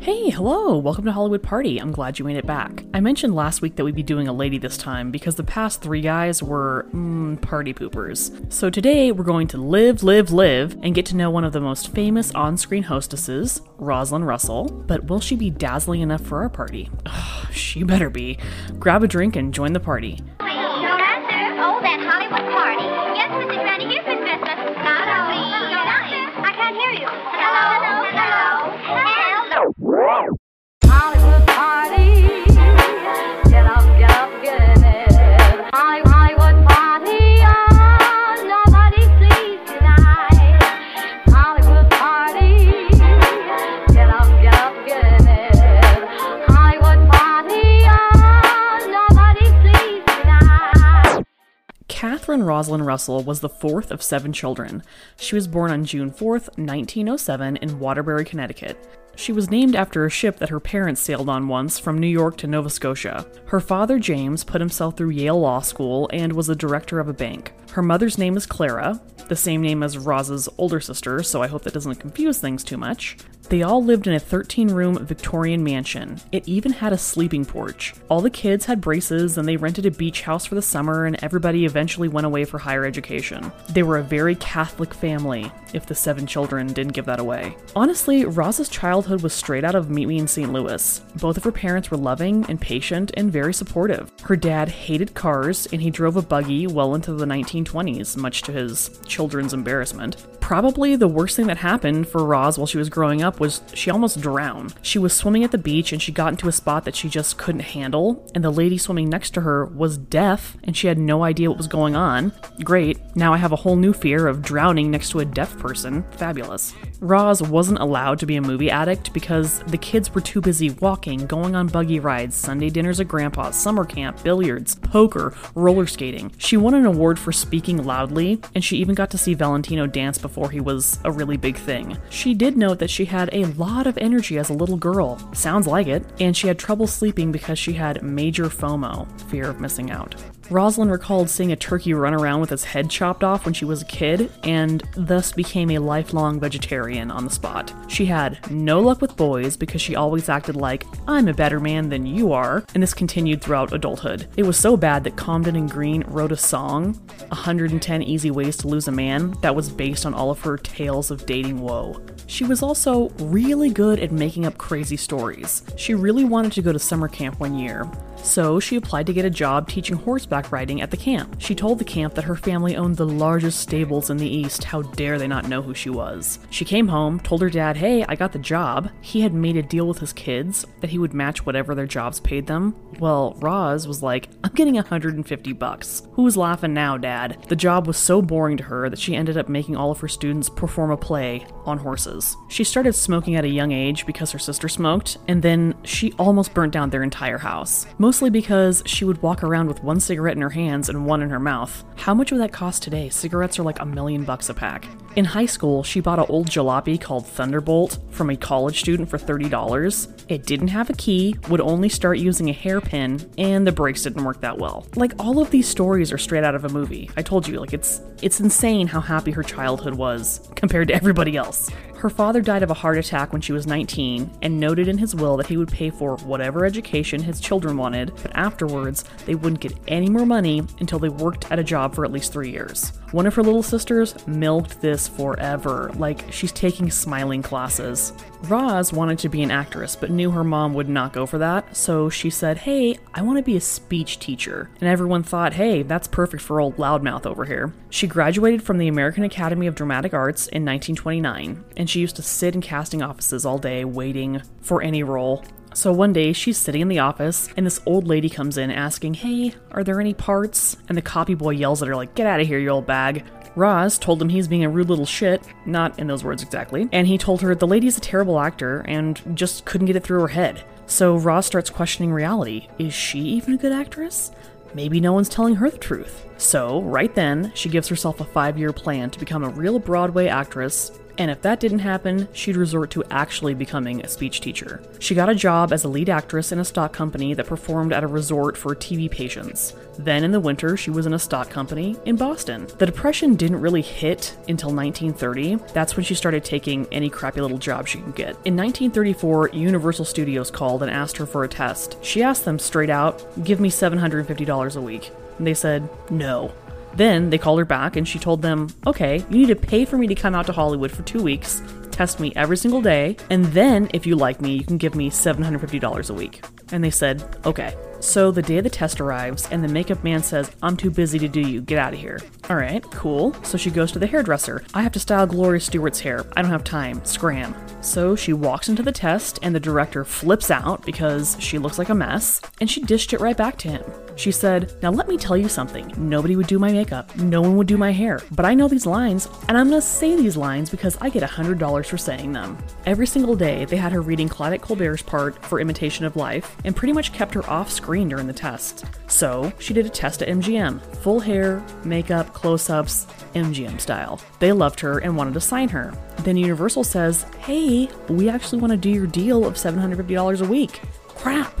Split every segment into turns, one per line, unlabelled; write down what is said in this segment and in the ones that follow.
Hey, hello! Welcome to Hollywood Party. I'm glad you made it back. I mentioned last week that we'd be doing a lady this time because the past three guys were, mm, party poopers. So today we're going to live, live, live and get to know one of the most famous on screen hostesses, Rosalind Russell. But will she be dazzling enough for our party? Ugh, she better be. Grab a drink and join the party.
Wow.
Catherine Rosalind Russell was the fourth of seven children. She was born on June 4, 1907, in Waterbury, Connecticut. She was named after a ship that her parents sailed on once from New York to Nova Scotia. Her father, James, put himself through Yale Law School and was a director of a bank. Her mother's name is Clara, the same name as Roz's older sister, so I hope that doesn't confuse things too much. They all lived in a 13 room Victorian mansion. It even had a sleeping porch. All the kids had braces and they rented a beach house for the summer, and everybody eventually went away for higher education. They were a very Catholic family, if the seven children didn't give that away. Honestly, Roz's childhood was straight out of Meet Me in St. Louis. Both of her parents were loving and patient and very supportive. Her dad hated cars and he drove a buggy well into the 1920s, much to his children's embarrassment. Probably the worst thing that happened for Roz while she was growing up was she almost drowned. She was swimming at the beach and she got into a spot that she just couldn't handle, and the lady swimming next to her was deaf and she had no idea what was going on. Great, now I have a whole new fear of drowning next to a deaf person. Fabulous. Roz wasn't allowed to be a movie addict because the kids were too busy walking, going on buggy rides, Sunday dinners at grandpa's, summer camp, billiards, poker, roller skating. She won an award for speaking loudly, and she even got to see Valentino dance before he was a really big thing. She did note that she had a lot of energy as a little girl. Sounds like it. And she had trouble sleeping because she had major FOMO, fear of missing out. Rosalind recalled seeing a turkey run around with its head chopped off when she was a kid, and thus became a lifelong vegetarian on the spot. She had no luck with boys because she always acted like, I'm a better man than you are, and this continued throughout adulthood. It was so bad that Comden and Green wrote a song, 110 Easy Ways to Lose a Man, that was based on all of her tales of dating woe. She was also really good at making up crazy stories. She really wanted to go to summer camp one year, so she applied to get a job teaching horseback riding at the camp. She told the camp that her family owned the largest stables in the East. How dare they not know who she was? She came home, told her dad, hey, I got the job. He had made a deal with his kids that he would match whatever their jobs paid them. Well, Roz was like, I'm getting 150 bucks. Who's laughing now, dad? The job was so boring to her that she ended up making all of her students perform a play on horses. She started smoking at a young age because her sister smoked, and then she almost burnt down their entire house. Mostly because she would walk around with one cigarette in her hands and one in her mouth. How much would that cost today? Cigarettes are like a million bucks a pack. In high school, she bought an old jalopy called Thunderbolt from a college student for $30. It didn't have a key, would only start using a hairpin, and the brakes didn't work that well. Like all of these stories are straight out of a movie. I told you, like it's it's insane how happy her childhood was compared to everybody else. Her father died of a heart attack when she was 19 and noted in his will that he would pay for whatever education his children wanted, but afterwards, they wouldn't get any more money until they worked at a job for at least three years. One of her little sisters milked this forever, like she's taking smiling classes. Roz wanted to be an actress, but knew her mom would not go for that, so she said, Hey, I want to be a speech teacher. And everyone thought, Hey, that's perfect for old loudmouth over here. She graduated from the American Academy of Dramatic Arts in 1929, and she used to sit in casting offices all day waiting for any role. So one day she's sitting in the office and this old lady comes in asking, Hey, are there any parts? And the copy boy yells at her, like, Get out of here, you old bag. Roz told him he's being a rude little shit, not in those words exactly, and he told her the lady's a terrible actor and just couldn't get it through her head. So Roz starts questioning reality. Is she even a good actress? Maybe no one's telling her the truth. So, right then, she gives herself a five year plan to become a real Broadway actress And if that didn't happen, she'd resort to actually becoming a speech teacher. She got a job as a lead actress in a stock company that performed at a resort for TB patients. Then in the winter, she was in a stock company in Boston. The Depression didn't really hit until 1930. That's when she started taking any crappy little job she could get. In 1934, Universal Studios called and asked her for a test. She asked them straight out, Give me $750 a week. And they said, No. Then they called her back and she told them, okay, you need to pay for me to come out to Hollywood for two weeks, test me every single day, and then if you like me, you can give me $750 a week. And they said, okay. So the day the test arrives, and the makeup man says, I'm too busy to do you, get out of here. Alright, cool. So she goes to the hairdresser. I have to style Gloria Stuart's hair. I don't have time. Scram. So she walks into the test, and the director flips out because she looks like a mess, and she dished it right back to him. She said, Now let me tell you something. Nobody would do my makeup, no one would do my hair, but I know these lines, and I'm gonna say these lines because I get $100 for saying them. Every single day, they had her reading Claudette Colbert's part for Imitation of Life, and pretty much kept her off screen during the test. So she did a test at MGM full hair, makeup, close ups, MGM style. They loved her and wanted to sign her. Then Universal says, Hey, we actually want to do your deal of $750 a week. Crap!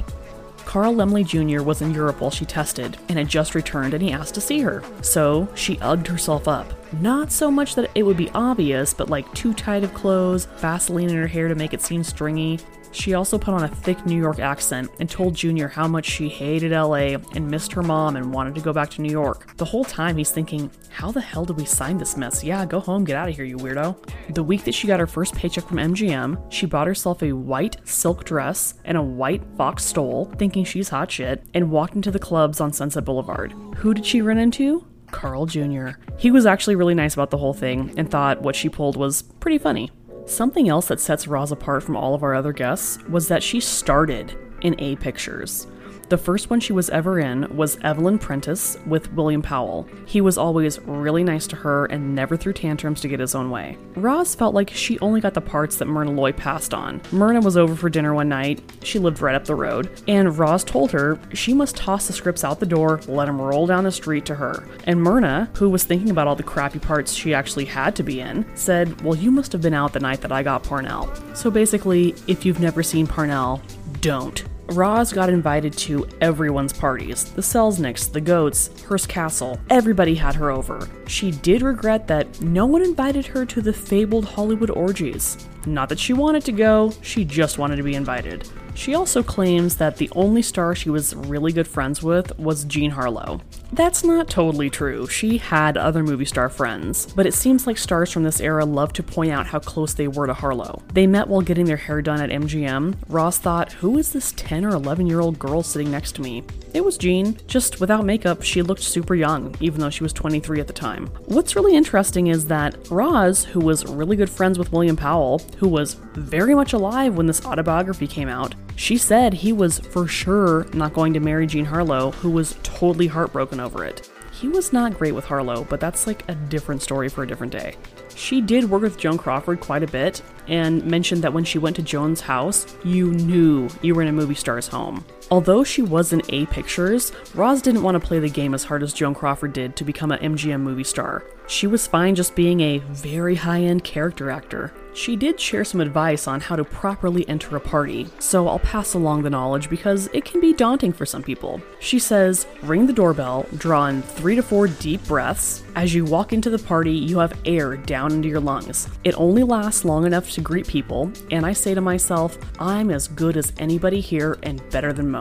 Carl Laemmle Jr. was in Europe while she tested and had just returned and he asked to see her. So she ugged herself up. Not so much that it would be obvious, but like too tight of clothes, Vaseline in her hair to make it seem stringy. She also put on a thick New York accent and told Junior how much she hated LA and missed her mom and wanted to go back to New York. The whole time he's thinking, how the hell did we sign this mess? Yeah, go home, get out of here, you weirdo. The week that she got her first paycheck from MGM, she bought herself a white silk dress and a white fox stole, thinking she's hot shit, and walked into the clubs on Sunset Boulevard. Who did she run into? Carl Jr. He was actually really nice about the whole thing and thought what she pulled was pretty funny. Something else that sets Roz apart from all of our other guests was that she started in A Pictures. The first one she was ever in was Evelyn Prentice with William Powell. He was always really nice to her and never threw tantrums to get his own way. Roz felt like she only got the parts that Myrna Loy passed on. Myrna was over for dinner one night, she lived right up the road, and Roz told her she must toss the scripts out the door, let them roll down the street to her. And Myrna, who was thinking about all the crappy parts she actually had to be in, said, Well, you must have been out the night that I got Parnell. So basically, if you've never seen Parnell, don't. Roz got invited to everyone's parties the Selznicks, the Goats, Hearst Castle. Everybody had her over. She did regret that no one invited her to the fabled Hollywood orgies. Not that she wanted to go, she just wanted to be invited. She also claims that the only star she was really good friends with was Jean Harlow. That's not totally true. She had other movie star friends, but it seems like stars from this era love to point out how close they were to Harlow. They met while getting their hair done at MGM. Roz thought, who is this 10 or 11 year old girl sitting next to me? It was Jean. Just without makeup, she looked super young, even though she was 23 at the time. What's really interesting is that Roz, who was really good friends with William Powell, who was very much alive when this autobiography came out, she said he was for sure not going to marry Jean Harlow, who was totally heartbroken over it. He was not great with Harlow, but that's like a different story for a different day. She did work with Joan Crawford quite a bit and mentioned that when she went to Joan's house, you knew you were in a movie star's home. Although she was in A Pictures, Roz didn't want to play the game as hard as Joan Crawford did to become an MGM movie star. She was fine just being a very high end character actor. She did share some advice on how to properly enter a party, so I'll pass along the knowledge because it can be daunting for some people. She says, ring the doorbell, draw in three to four deep breaths. As you walk into the party, you have air down into your lungs. It only lasts long enough to greet people, and I say to myself, I'm as good as anybody here and better than most.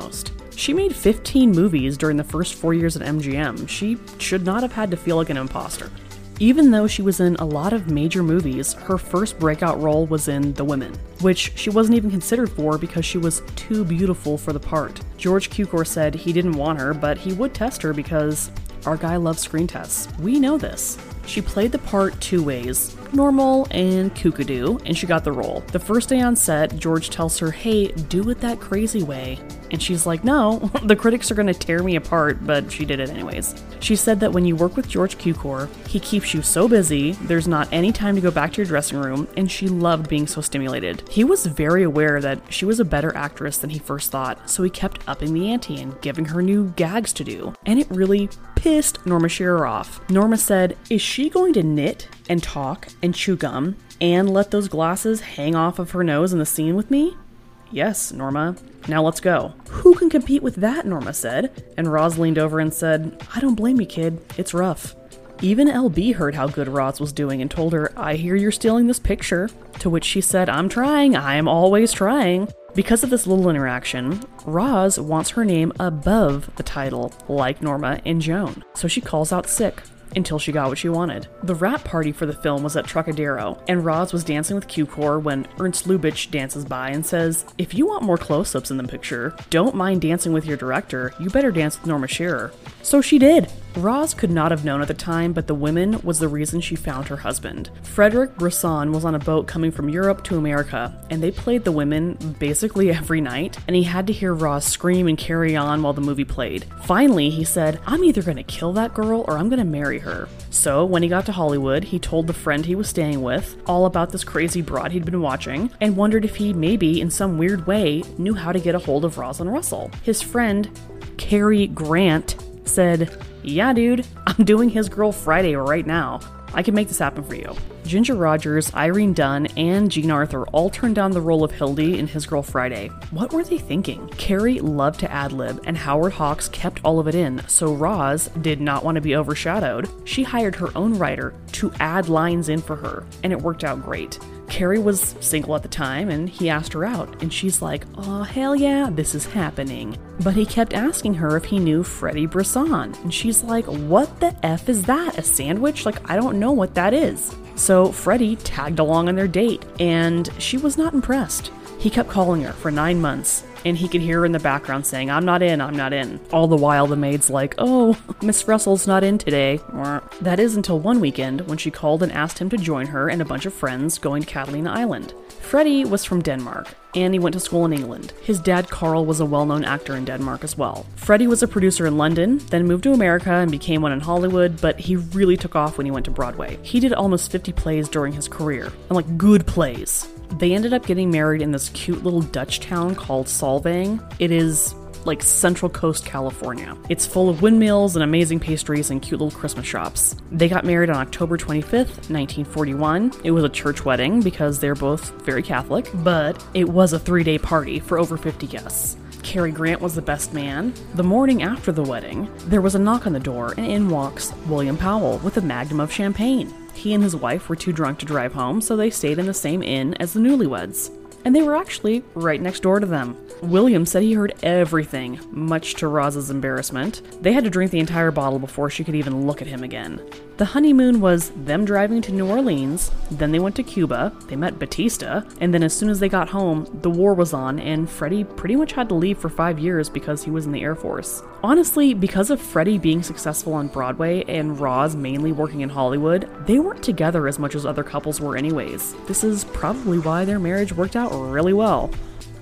She made 15 movies during the first four years at MGM. She should not have had to feel like an imposter. Even though she was in a lot of major movies, her first breakout role was in The Women, which she wasn't even considered for because she was too beautiful for the part. George Cukor said he didn't want her, but he would test her because our guy loves screen tests. We know this. She played the part two ways normal and kookadoo, and she got the role. The first day on set, George tells her, Hey, do it that crazy way. And she's like, No, the critics are gonna tear me apart, but she did it anyways. She said that when you work with George Cukor, he keeps you so busy, there's not any time to go back to your dressing room, and she loved being so stimulated. He was very aware that she was a better actress than he first thought, so he kept upping the ante and giving her new gags to do. And it really pissed Norma Shearer off. Norma said, Is she going to knit and talk and chew gum and let those glasses hang off of her nose in the scene with me? Yes, Norma. Now let's go. Who can compete with that? Norma said. And Roz leaned over and said, I don't blame you, kid. It's rough. Even LB heard how good Roz was doing and told her, I hear you're stealing this picture. To which she said, I'm trying, I'm always trying. Because of this little interaction, Roz wants her name above the title, like Norma and Joan. So she calls out sick until she got what she wanted. The wrap party for the film was at Trocadero, and Roz was dancing with Cukor when Ernst Lubitsch dances by and says, If you want more close ups in the picture, don't mind dancing with your director, you better dance with Norma Shearer. So she did. Roz could not have known at the time, but the women was the reason she found her husband. Frederick Brisson was on a boat coming from Europe to America, and they played the women basically every night, and he had to hear Roz scream and carry on while the movie played. Finally, he said, I'm either gonna kill that girl or I'm gonna marry her. So, when he got to Hollywood, he told the friend he was staying with all about this crazy broad he'd been watching and wondered if he maybe, in some weird way, knew how to get a hold of Rosalind Russell. His friend, Cary Grant, said, Yeah, dude, I'm doing his girl Friday right now. I can make this happen for you. Ginger Rogers, Irene Dunne, and Jean Arthur all turned down the role of Hildy in His Girl Friday. What were they thinking? Cary loved to ad lib, and Howard Hawks kept all of it in, so Roz did not want to be overshadowed. She hired her own writer to add lines in for her, and it worked out great. Cary was single at the time, and he asked her out, and she's like, Oh, hell yeah, this is happening. But he kept asking her if he knew Freddie Brisson, and she's like, What the F is that? A sandwich? Like, I don't know what that is. So Freddie tagged along on their date, and she was not impressed. He kept calling her for nine months, and he could hear her in the background saying, I'm not in, I'm not in. All the while, the maid's like, Oh, Miss Russell's not in today. That is until one weekend when she called and asked him to join her and a bunch of friends going to Catalina Island. Freddie was from Denmark, and he went to school in England. His dad, Carl, was a well known actor in Denmark as well. Freddie was a producer in London, then moved to America and became one in Hollywood, but he really took off when he went to Broadway. He did almost 50 plays during his career, and like good plays. They ended up getting married in this cute little Dutch town called Solvang. It is like Central Coast, California. It's full of windmills and amazing pastries and cute little Christmas shops. They got married on October 25th, 1941. It was a church wedding because they're both very Catholic, but it was a three day party for over 50 guests. Cary Grant was the best man. The morning after the wedding, there was a knock on the door, and in walks William Powell with a magnum of champagne. He and his wife were too drunk to drive home, so they stayed in the same inn as the newlyweds. And they were actually right next door to them. William said he heard everything, much to Roz's embarrassment. They had to drink the entire bottle before she could even look at him again. The honeymoon was them driving to New Orleans, then they went to Cuba, they met Batista, and then as soon as they got home, the war was on, and Freddie pretty much had to leave for five years because he was in the Air Force. Honestly, because of Freddie being successful on Broadway and Roz mainly working in Hollywood, they weren't together as much as other couples were, anyways. This is probably why their marriage worked out really well.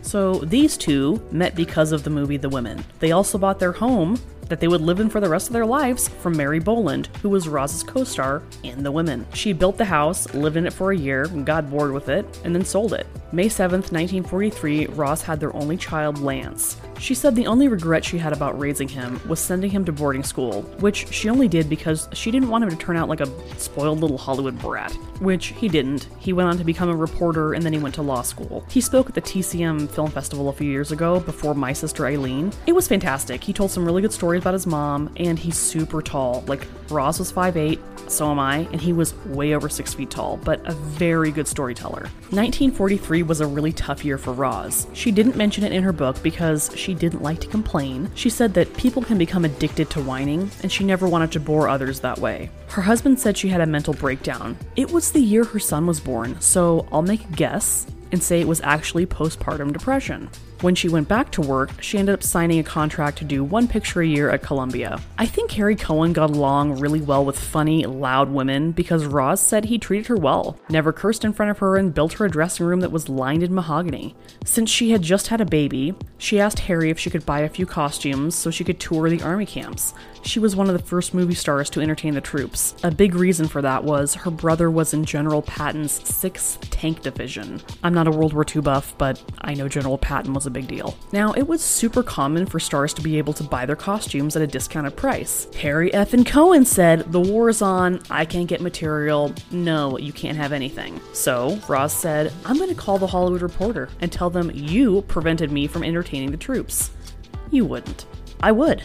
So these two met because of the movie The Women. They also bought their home that they would live in for the rest of their lives from Mary Boland, who was Roz's co star in The Women. She built the house, lived in it for a year, got bored with it, and then sold it. May 7th, 1943, Roz had their only child, Lance. She said the only regret she had about raising him was sending him to boarding school, which she only did because she didn't want him to turn out like a spoiled little Hollywood brat. Which he didn't. He went on to become a reporter and then he went to law school. He spoke at the TCM Film Festival a few years ago before My Sister Eileen. It was fantastic. He told some really good stories about his mom, and he's super tall. Like, Roz was 5'8, so am I, and he was way over 6 feet tall, but a very good storyteller. 1943 was a really tough year for Roz. She didn't mention it in her book because she didn't like to complain. She said that people can become addicted to whining, and she never wanted to bore others that way. Her husband said she had a mental breakdown. It was the year her son was born, so I'll make a guess and say it was actually postpartum depression. When she went back to work, she ended up signing a contract to do one picture a year at Columbia. I think Harry Cohn got along really well with funny, loud women because Roz said he treated her well, never cursed in front of her, and built her a dressing room that was lined in mahogany. Since she had just had a baby, she asked Harry if she could buy a few costumes so she could tour the army camps. She was one of the first movie stars to entertain the troops. A big reason for that was her brother was in General Patton's 6th Tank Division. I'm not a World War II buff, but I know General Patton was a big deal. Now, it was super common for stars to be able to buy their costumes at a discounted price. Harry F. and Cohn said, The war's on, I can't get material, no, you can't have anything. So, Roz said, I'm going to call the Hollywood Reporter and tell them you prevented me from entertaining the troops. You wouldn't. I would.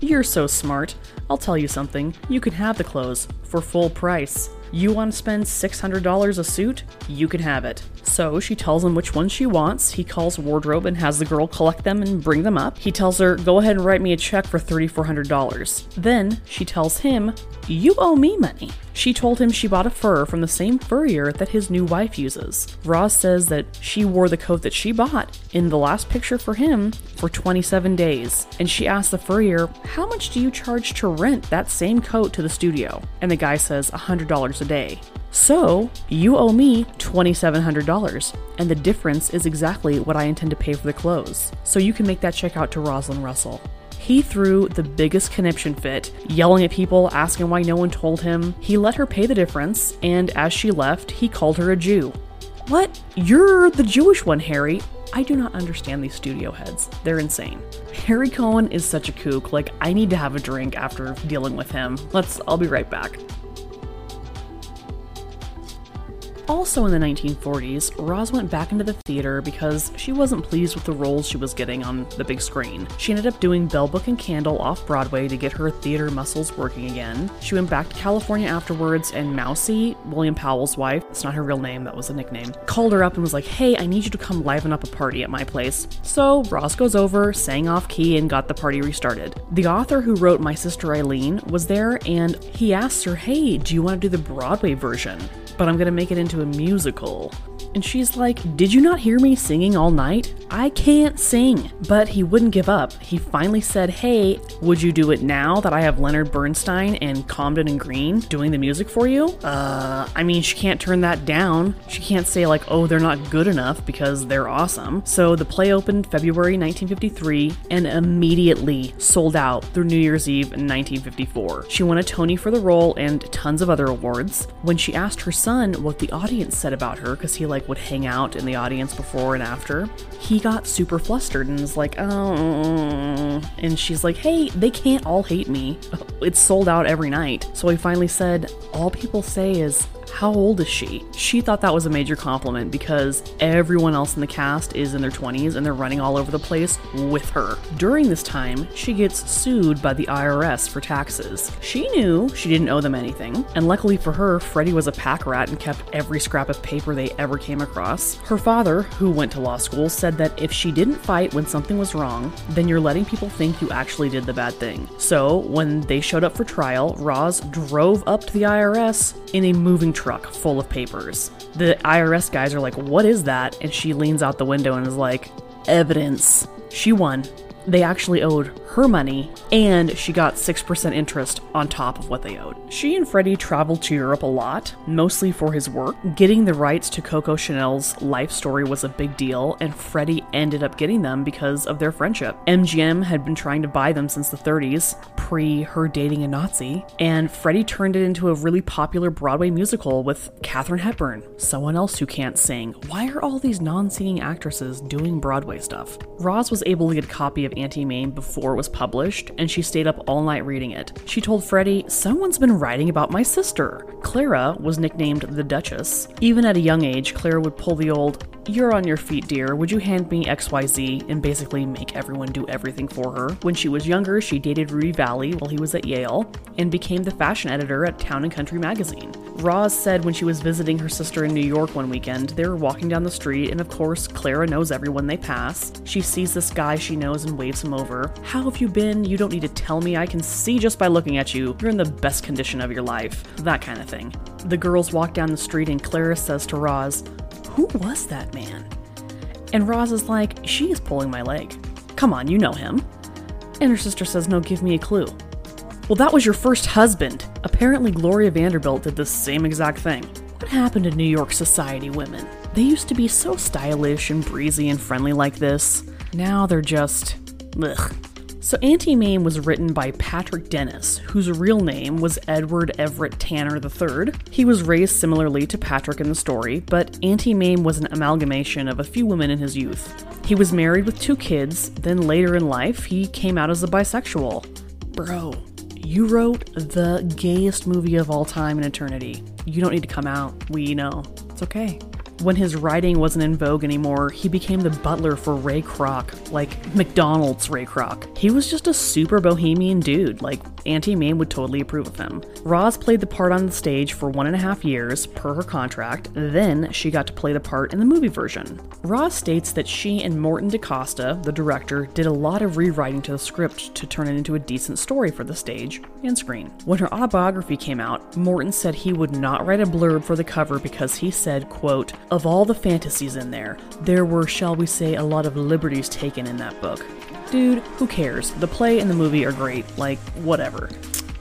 You're so smart. I'll tell you something. You can have the clothes for full price. You want to spend $600 a suit? You can have it. So she tells him which ones she wants. He calls wardrobe and has the girl collect them and bring them up. He tells her, Go ahead and write me a check for $3,400. Then she tells him, You owe me money. She told him she bought a fur from the same furrier that his new wife uses. Roz says that she wore the coat that she bought in the last picture for him for 27 days. And she asked the furrier, How much do you charge to rent that same coat to the studio? And the guy says, $100 a day. So, you owe me $2,700, and the difference is exactly what I intend to pay for the clothes. So you can make that check out to Rosalind Russell. He threw the biggest conniption fit, yelling at people, asking why no one told him. He let her pay the difference, and as she left, he called her a Jew. What? You're the Jewish one, Harry. I do not understand these studio heads. They're insane. Harry Cohn is such a kook. Like, I need to have a drink after dealing with him. Let's, I'll be right back. Also in the 1940s, Roz went back into the theater because she wasn't pleased with the roles she was getting on the big screen. She ended up doing Bell Book and Candle off Broadway to get her theater muscles working again. She went back to California afterwards, and Mousy, William Powell's wife, it's not her real name, that was a nickname, called her up and was like, Hey, I need you to come liven up a party at my place. So Roz goes over, sang off key, and got the party restarted. The author who wrote My Sister Eileen was there, and he asked her, Hey, do you want to do the Broadway version? But I'm gonna make it into a musical. And she's like, Did you not hear me singing all night? I can't sing. But he wouldn't give up. He finally said, Hey, would you do it now that I have Leonard Bernstein and Comden and Green doing the music for you? Uh, I mean, she can't turn that down. She can't say, like, oh, they're not good enough because they're awesome. So the play opened February 1953 and immediately sold out through New Year's Eve in 1954. She won a Tony for the role and tons of other awards. When she asked her son what the audience said about her, because he, like, would hang out in the audience before and after, he got super flustered and was like, oh. And she's like, hey, they can't all hate me. It's sold out every night. So he finally said, all people say is, how old is she? She thought that was a major compliment because everyone else in the cast is in their 20s and they're running all over the place with her. During this time, she gets sued by the IRS for taxes. She knew she didn't owe them anything, and luckily for her, Freddie was a pack rat and kept every scrap of paper they ever came across. Her father, who went to law school, said that if she didn't fight when something was wrong, then you're letting people think you actually did the bad thing. So, when they showed up for trial, Roz drove up to the IRS in a moving truck full of papers. The IRS guys are like, What is that? And she leans out the window and is like, Evidence. She won. They actually owed her money, and she got 6% interest on top of what they owed. She and Freddie traveled to Europe a lot, mostly for his work. Getting the rights to Coco Chanel's life story was a big deal, and Freddie ended up getting them because of their friendship. MGM had been trying to buy them since the 30s, pre her dating a Nazi, and Freddie turned it into a really popular Broadway musical with Katharine Hepburn, someone else who can't sing. Why are all these non singing actresses doing Broadway stuff? Roz was able to get a copy of Auntie Mame before it was published, and she stayed up all night reading it. She told Freddie, Someone's been writing about my sister. Clara was nicknamed the Duchess. Even at a young age, Clara would pull the old, You're on your feet, dear. Would you hand me XYZ? and basically make everyone do everything for her. When she was younger, she dated Rudy Vallée while he was at Yale and became the fashion editor at Town and Country magazine. Roz said when she was visiting her sister in New York one weekend, they were walking down the street, and of course, Clara knows everyone they pass. She sees this guy she knows and waves him over. How have you been? You don't need to tell me. I can see just by looking at you. You're in the best condition of your life. That kind of thing. The girls walk down the street, and Clara says to Roz, Who was that man? And Roz is like, She is pulling my leg. Come on, you know him. And her sister says, No, give me a clue. Well, that was your first husband. Apparently, Gloria Vanderbilt did the same exact thing. What happened to New York society women? They used to be so stylish and breezy and friendly like this. Now they're just. Ugh. So, Auntie Mame was written by Patrick Dennis, whose real name was Edward Everett Tanner III. He was raised similarly to Patrick in the story, but Auntie Mame was an amalgamation of a few women in his youth. He was married with two kids, then later in life, he came out as a bisexual. Bro, you wrote the gayest movie of all time in eternity. You don't need to come out. We know. It's okay. When his writing wasn't in vogue anymore, he became the butler for Ray Kroc, like McDonald's Ray Kroc. He was just a super bohemian dude, like Auntie Mame would totally approve of him. Roz played the part on the stage for one and a half years, per her contract, then she got to play the part in the movie version. Roz states that she and Morton DaCosta, the director, did a lot of rewriting to the script to turn it into a decent story for the stage and screen. When her autobiography came out, Morton said he would not write a blurb for the cover because he said, quote, of all the fantasies in there, there were, shall we say, a lot of liberties taken in that book. Dude, who cares? The play and the movie are great, like, whatever.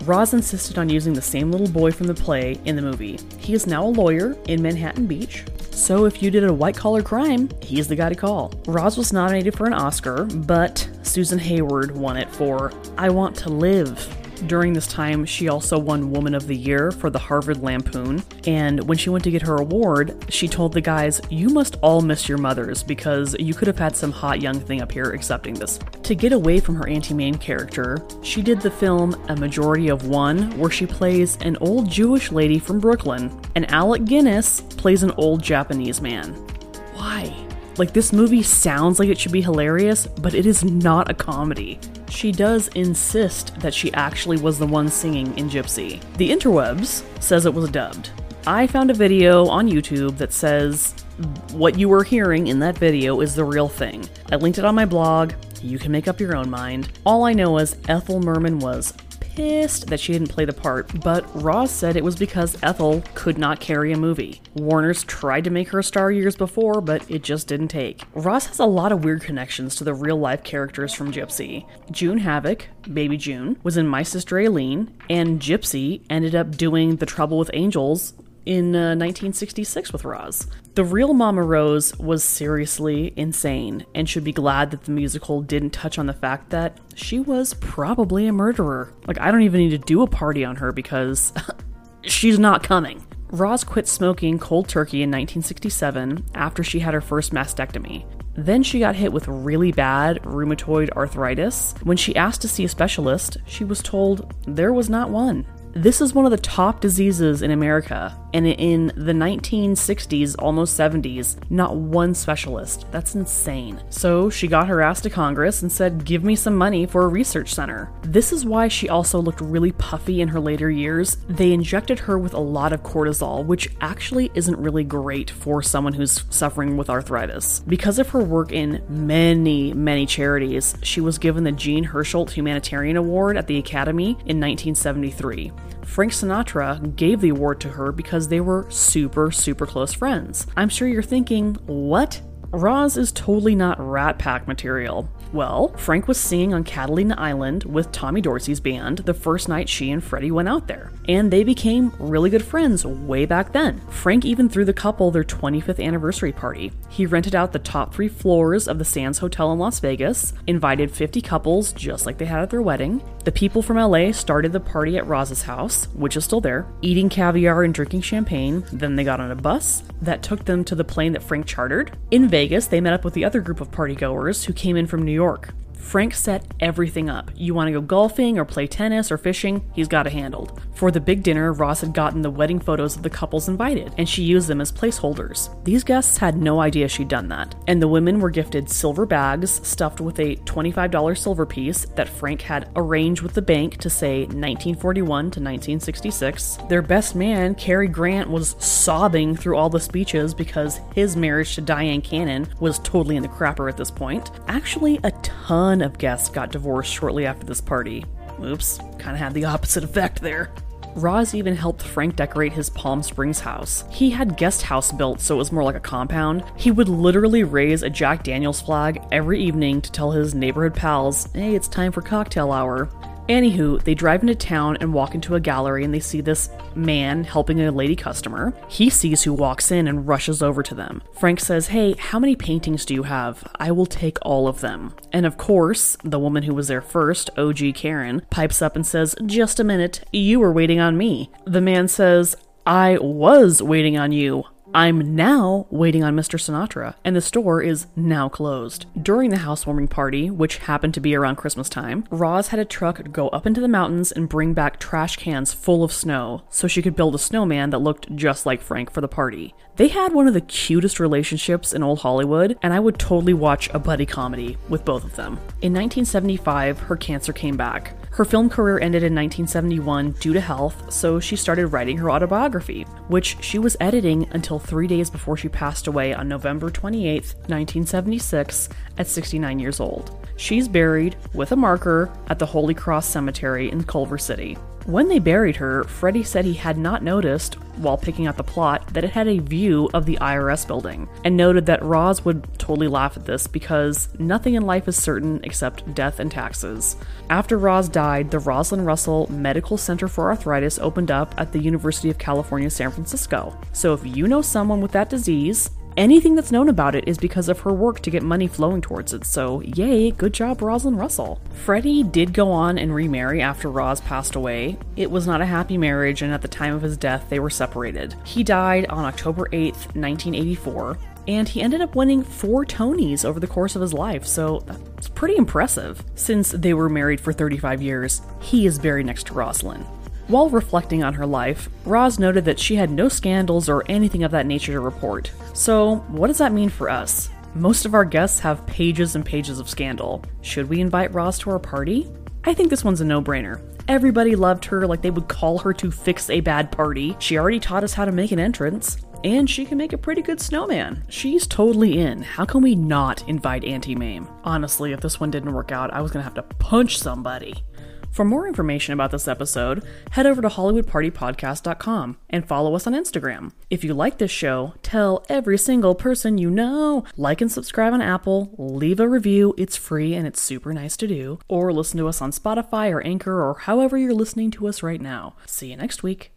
Roz insisted on using the same little boy from the play in the movie. He is now a lawyer in Manhattan Beach, so if you did a white collar crime, he's the guy to call. Roz was nominated for an Oscar, but Susan Hayward won it for I Want to Live. During this time, she also won Woman of the Year for the Harvard Lampoon. And when she went to get her award, she told the guys, You must all miss your mothers because you could have had some hot young thing up here accepting this. To get away from her Auntie Mame character, she did the film A Majority of One, where she plays an old Jewish lady from Brooklyn, and Alec Guinness plays an old Japanese man. Why? Like, this movie sounds like it should be hilarious, but it is not a comedy. She does insist that she actually was the one singing in Gypsy. The interwebs says it was dubbed. I found a video on YouTube that says what you were hearing in that video is the real thing. I linked it on my blog. You can make up your own mind. All I know is Ethel Merman was pissed that she didn't play the part, but Roz said it was because Ethel could not carry a movie. Warner's tried to make her a star years before, but it just didn't take. Roz has a lot of weird connections to the real life characters from Gypsy. June Havoc, Baby June, was in My Sister Eileen, and Gypsy ended up doing The Trouble with Angels in uh, 1966 with Roz. The real Mama Rose was seriously insane and should be glad that the musical didn't touch on the fact that she was probably a murderer. Like, I don't even need to do a party on her because she's not coming. Roz quit smoking cold turkey in 1967 after she had her first mastectomy. Then she got hit with really bad rheumatoid arthritis. When she asked to see a specialist, she was told there was not one. This is one of the top diseases in America, and in the 1960s, almost 70s, not one specialist. That's insane. So she got her ass to Congress and said, Give me some money for a research center. This is why she also looked really puffy in her later years. They injected her with a lot of cortisol, which actually isn't really great for someone who's suffering with arthritis. Because of her work in many, many charities, she was given the Jean Hersholt Humanitarian Award at the Academy in 1973. Frank Sinatra gave the award to her because they were super, super close friends. I'm sure you're thinking, what? Roz is totally not Rat Pack material. Well, Frank was singing on Catalina Island with Tommy Dorsey's band the first night she and Freddie went out there, and they became really good friends way back then. Frank even threw the couple their 25th anniversary party. He rented out the top three floors of the Sands Hotel in Las Vegas, invited 50 couples just like they had at their wedding. The people from LA started the party at Roz's house, which is still there, eating caviar and drinking champagne. Then they got on a bus that took them to the plane that Frank chartered. In Vegas, they met up with the other group of partygoers who came in from New York. Frank set everything up. You want to go golfing or play tennis or fishing, he's got it handled. For the big dinner, Roz had gotten the wedding photos of the couples invited, and she used them as placeholders. These guests had no idea she'd done that, and the women were gifted silver bags stuffed with a $25 silver piece that Frank had arranged with the bank to say 1941 to 1966. Their best man, Cary Grant, was sobbing through all the speeches because his marriage to Dyan Cannon was totally in the crapper at this point. Actually, a ton of guests got divorced shortly after this party. Oops, kind of had the opposite effect there. Roz even helped Frank decorate his Palm Springs house. He had guest house built so it was more like a compound. He would literally raise a Jack Daniels flag every evening to tell his neighborhood pals, hey, it's time for cocktail hour. Anywho, they drive into town and walk into a gallery and they see this man helping a lady customer. He sees who walks in and rushes over to them. Frank says, Hey, how many paintings do you have? I will take all of them. And of course, the woman who was there first, OG Karen, pipes up and says, Just a minute, you were waiting on me. The man says, I was waiting on you. I'm now waiting on Mr. Sinatra, and the store is now closed. During the housewarming party, which happened to be around Christmas time, Roz had a truck go up into the mountains and bring back trash cans full of snow so she could build a snowman that looked just like Frank for the party. They had one of the cutest relationships in old Hollywood, and I would totally watch a buddy comedy with both of them. In 1975, her cancer came back. Her film career ended in 1971 due to health, so she started writing her autobiography, which she was editing until three days before she passed away on November 28, 1976, at 69 years old. She's buried with a marker at the Holy Cross Cemetery in Culver City. When they buried her, Freddie said he had not noticed, while picking out the plot, that it had a view of the IRS building, and noted that Roz would totally laugh at this because nothing in life is certain except death and taxes. After Roz died, the Rosalind Russell Medical Center for Arthritis opened up at the University of California, San Francisco. So if you know someone with that disease, Anything that's known about it is because of her work to get money flowing towards it, so yay, good job, Rosalind Russell. Freddie did go on and remarry after Roz passed away. It was not a happy marriage, and at the time of his death, they were separated. He died on October 8th, 1984, and he ended up winning four Tonys over the course of his life, so that's pretty impressive. Since they were married for 35 years, he is buried next to Rosalind. While reflecting on her life, Roz noted that she had no scandals or anything of that nature to report. So, what does that mean for us? Most of our guests have pages and pages of scandal. Should we invite Roz to our party? I think this one's a no brainer. Everybody loved her like they would call her to fix a bad party. She already taught us how to make an entrance. And she can make a pretty good snowman. She's totally in. How can we not invite Auntie Mame? Honestly, if this one didn't work out, I was gonna have to punch somebody. For more information about this episode, head over to HollywoodPartyPodcast.com and follow us on Instagram. If you like this show, tell every single person you know. Like and subscribe on Apple, leave a review, it's free and it's super nice to do, or listen to us on Spotify or Anchor or however you're listening to us right now. See you next week.